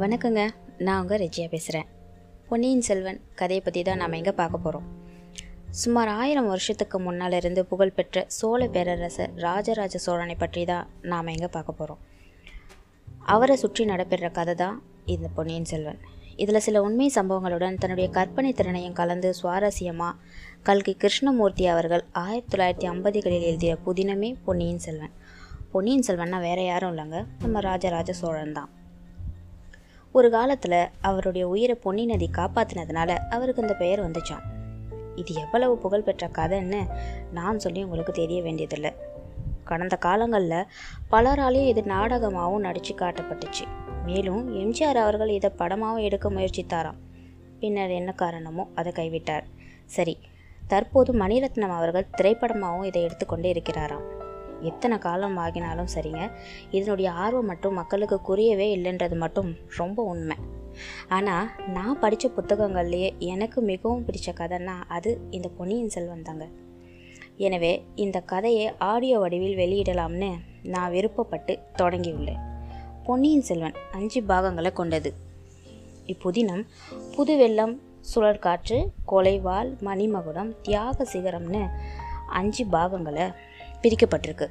வணக்கங்க. நான் உங்கள் ரெஜியா பேசுகிறேன் பொன்னியின் செல்வன் கதையை பற்றி தான் நாம் எங்கே பார்க்க போகிறோம் சுமார் ஆயிரம் வருஷத்துக்கு முன்னால் இருந்து புகழ்பெற்ற சோழ பேரரசர் ராஜராஜ சோழனை பற்றி தான் நாம் எங்கே பார்க்க போகிறோம் அவரை சுற்றி நடைபெற கதை தான் இந்த பொன்னியின் செல்வன். இதில் சில உண்மை சம்பவங்களுடன் தன்னுடைய கற்பனை திறனையும் கலந்து சுவாரஸ்யமாக கல்கி கிருஷ்ணமூர்த்தி அவர்கள் ஆயிரத்தி தொள்ளாயிரத்தி ஐம்பதுகளில் எழுதிய புதினமே பொன்னியின் செல்வன். பொன்னியின் செல்வன்னா வேற யாரும் இல்லைங்க. நம்ம ராஜராஜ சோழன் தான் ஒரு காலத்தில் அவருடைய உயிரை பொன்னி நதி காப்பாற்றினதுனால அவருக்கு இந்த பெயர் வந்துச்சாம். இது எவ்வளவு புகழ்பெற்ற கதைன்னு நான் சொல்லி உங்களுக்கு தெரிய வேண்டியதில்லை. கடந்த காலங்களில் பலராலையும் இது நாடகமாகவும் நடித்து காட்டப்பட்டுச்சு. மேலும் எம்ஜிஆர் அவர்கள் இதை படமாகவும் எடுக்க முயற்சித்தாராம். பின்னர் என்ன காரணமோ அதை கைவிட்டார். சரி தற்போது மணிரத்னம் அவர்கள் திரைப்படமாகவும் இதை எடுத்துக்கொண்டு இருக்கிறாராம். எத்தனை காலம் ஆகினாலும் சரிங்க. இதனுடைய ஆர்வம் மட்டும் மக்களுக்கு குறையவே இல்லைன்றது மட்டும் ரொம்ப உண்மை. ஆனால் நான் படித்த புத்தகங்கள்லேயே எனக்கு மிகவும் பிடிச்ச கதைன்னா அது இந்த பொன்னியின் செல்வன் தாங்க. எனவே இந்த கதையை ஆடியோ வடிவில் வெளியிடலாம்னு நான் விருப்பப்பட்டு தொடங்கியுள்ளேன். பொன்னியின் செல்வன் அஞ்சு பாகங்களை கொண்டது. இப்புதினம் புது வெள்ளம் சுழற்காற்று கொலைவாள் மணிமகுடம் தியாக சிகரம்னு அஞ்சு பாகங்களை பிரிக்கப்பட்டிருக்கு.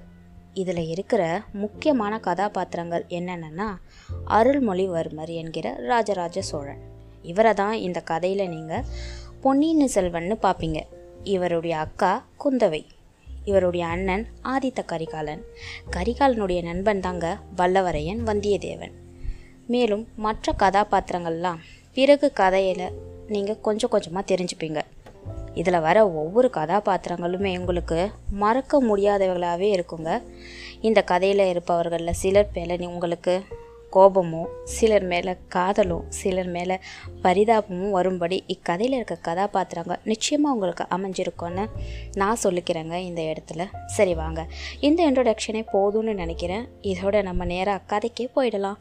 இதில் இருக்கிற முக்கியமான கதாபாத்திரங்கள் என்னென்னா அருள்மொழிவர்மர் என்கிற ராஜராஜ சோழன். இவரை தான் இந்த கதையில் நீங்கள் பொன்னியின் செல்வன்னு பார்ப்பீங்க இவருடைய அக்கா குந்தவை. இவருடைய அண்ணன் ஆதித்த கரிகாலன். கரிகாலனுடைய நண்பன் தாங்க வல்லவரையன் வந்தியத்தேவன். மேலும் மற்ற கதாபாத்திரங்கள்லாம் பிறகு கதையில் நீங்கள் கொஞ்சம் கொஞ்சமாக தெரிஞ்சுப்பீங்க. இதில் வர ஒவ்வொரு கதாபாத்திரங்களுமே உங்களுக்கு மறக்க முடியாதவர்களாகவே இருக்குங்க. இந்த கதையில் இருப்பவர்களில் சிலர் மேலே உங்களுக்கு கோபமும் சிலர் மேலே காதலும் சிலர் மேலே பரிதாபமும் வரும்படி இக்கதையில் இருக்க கதாபாத்திரங்கள் நிச்சயமாக உங்களுக்கு அமைஞ்சிருக்கும்னு நான் சொல்லிக்கிறேங்க இந்த இடத்துல. சரி வாங்க. இந்த இன்ட்ரொடக்ஷனே போதும்னு நினைக்கிறேன். இதோட நம்ம நேராக கதைக்கே போயிடலாம்.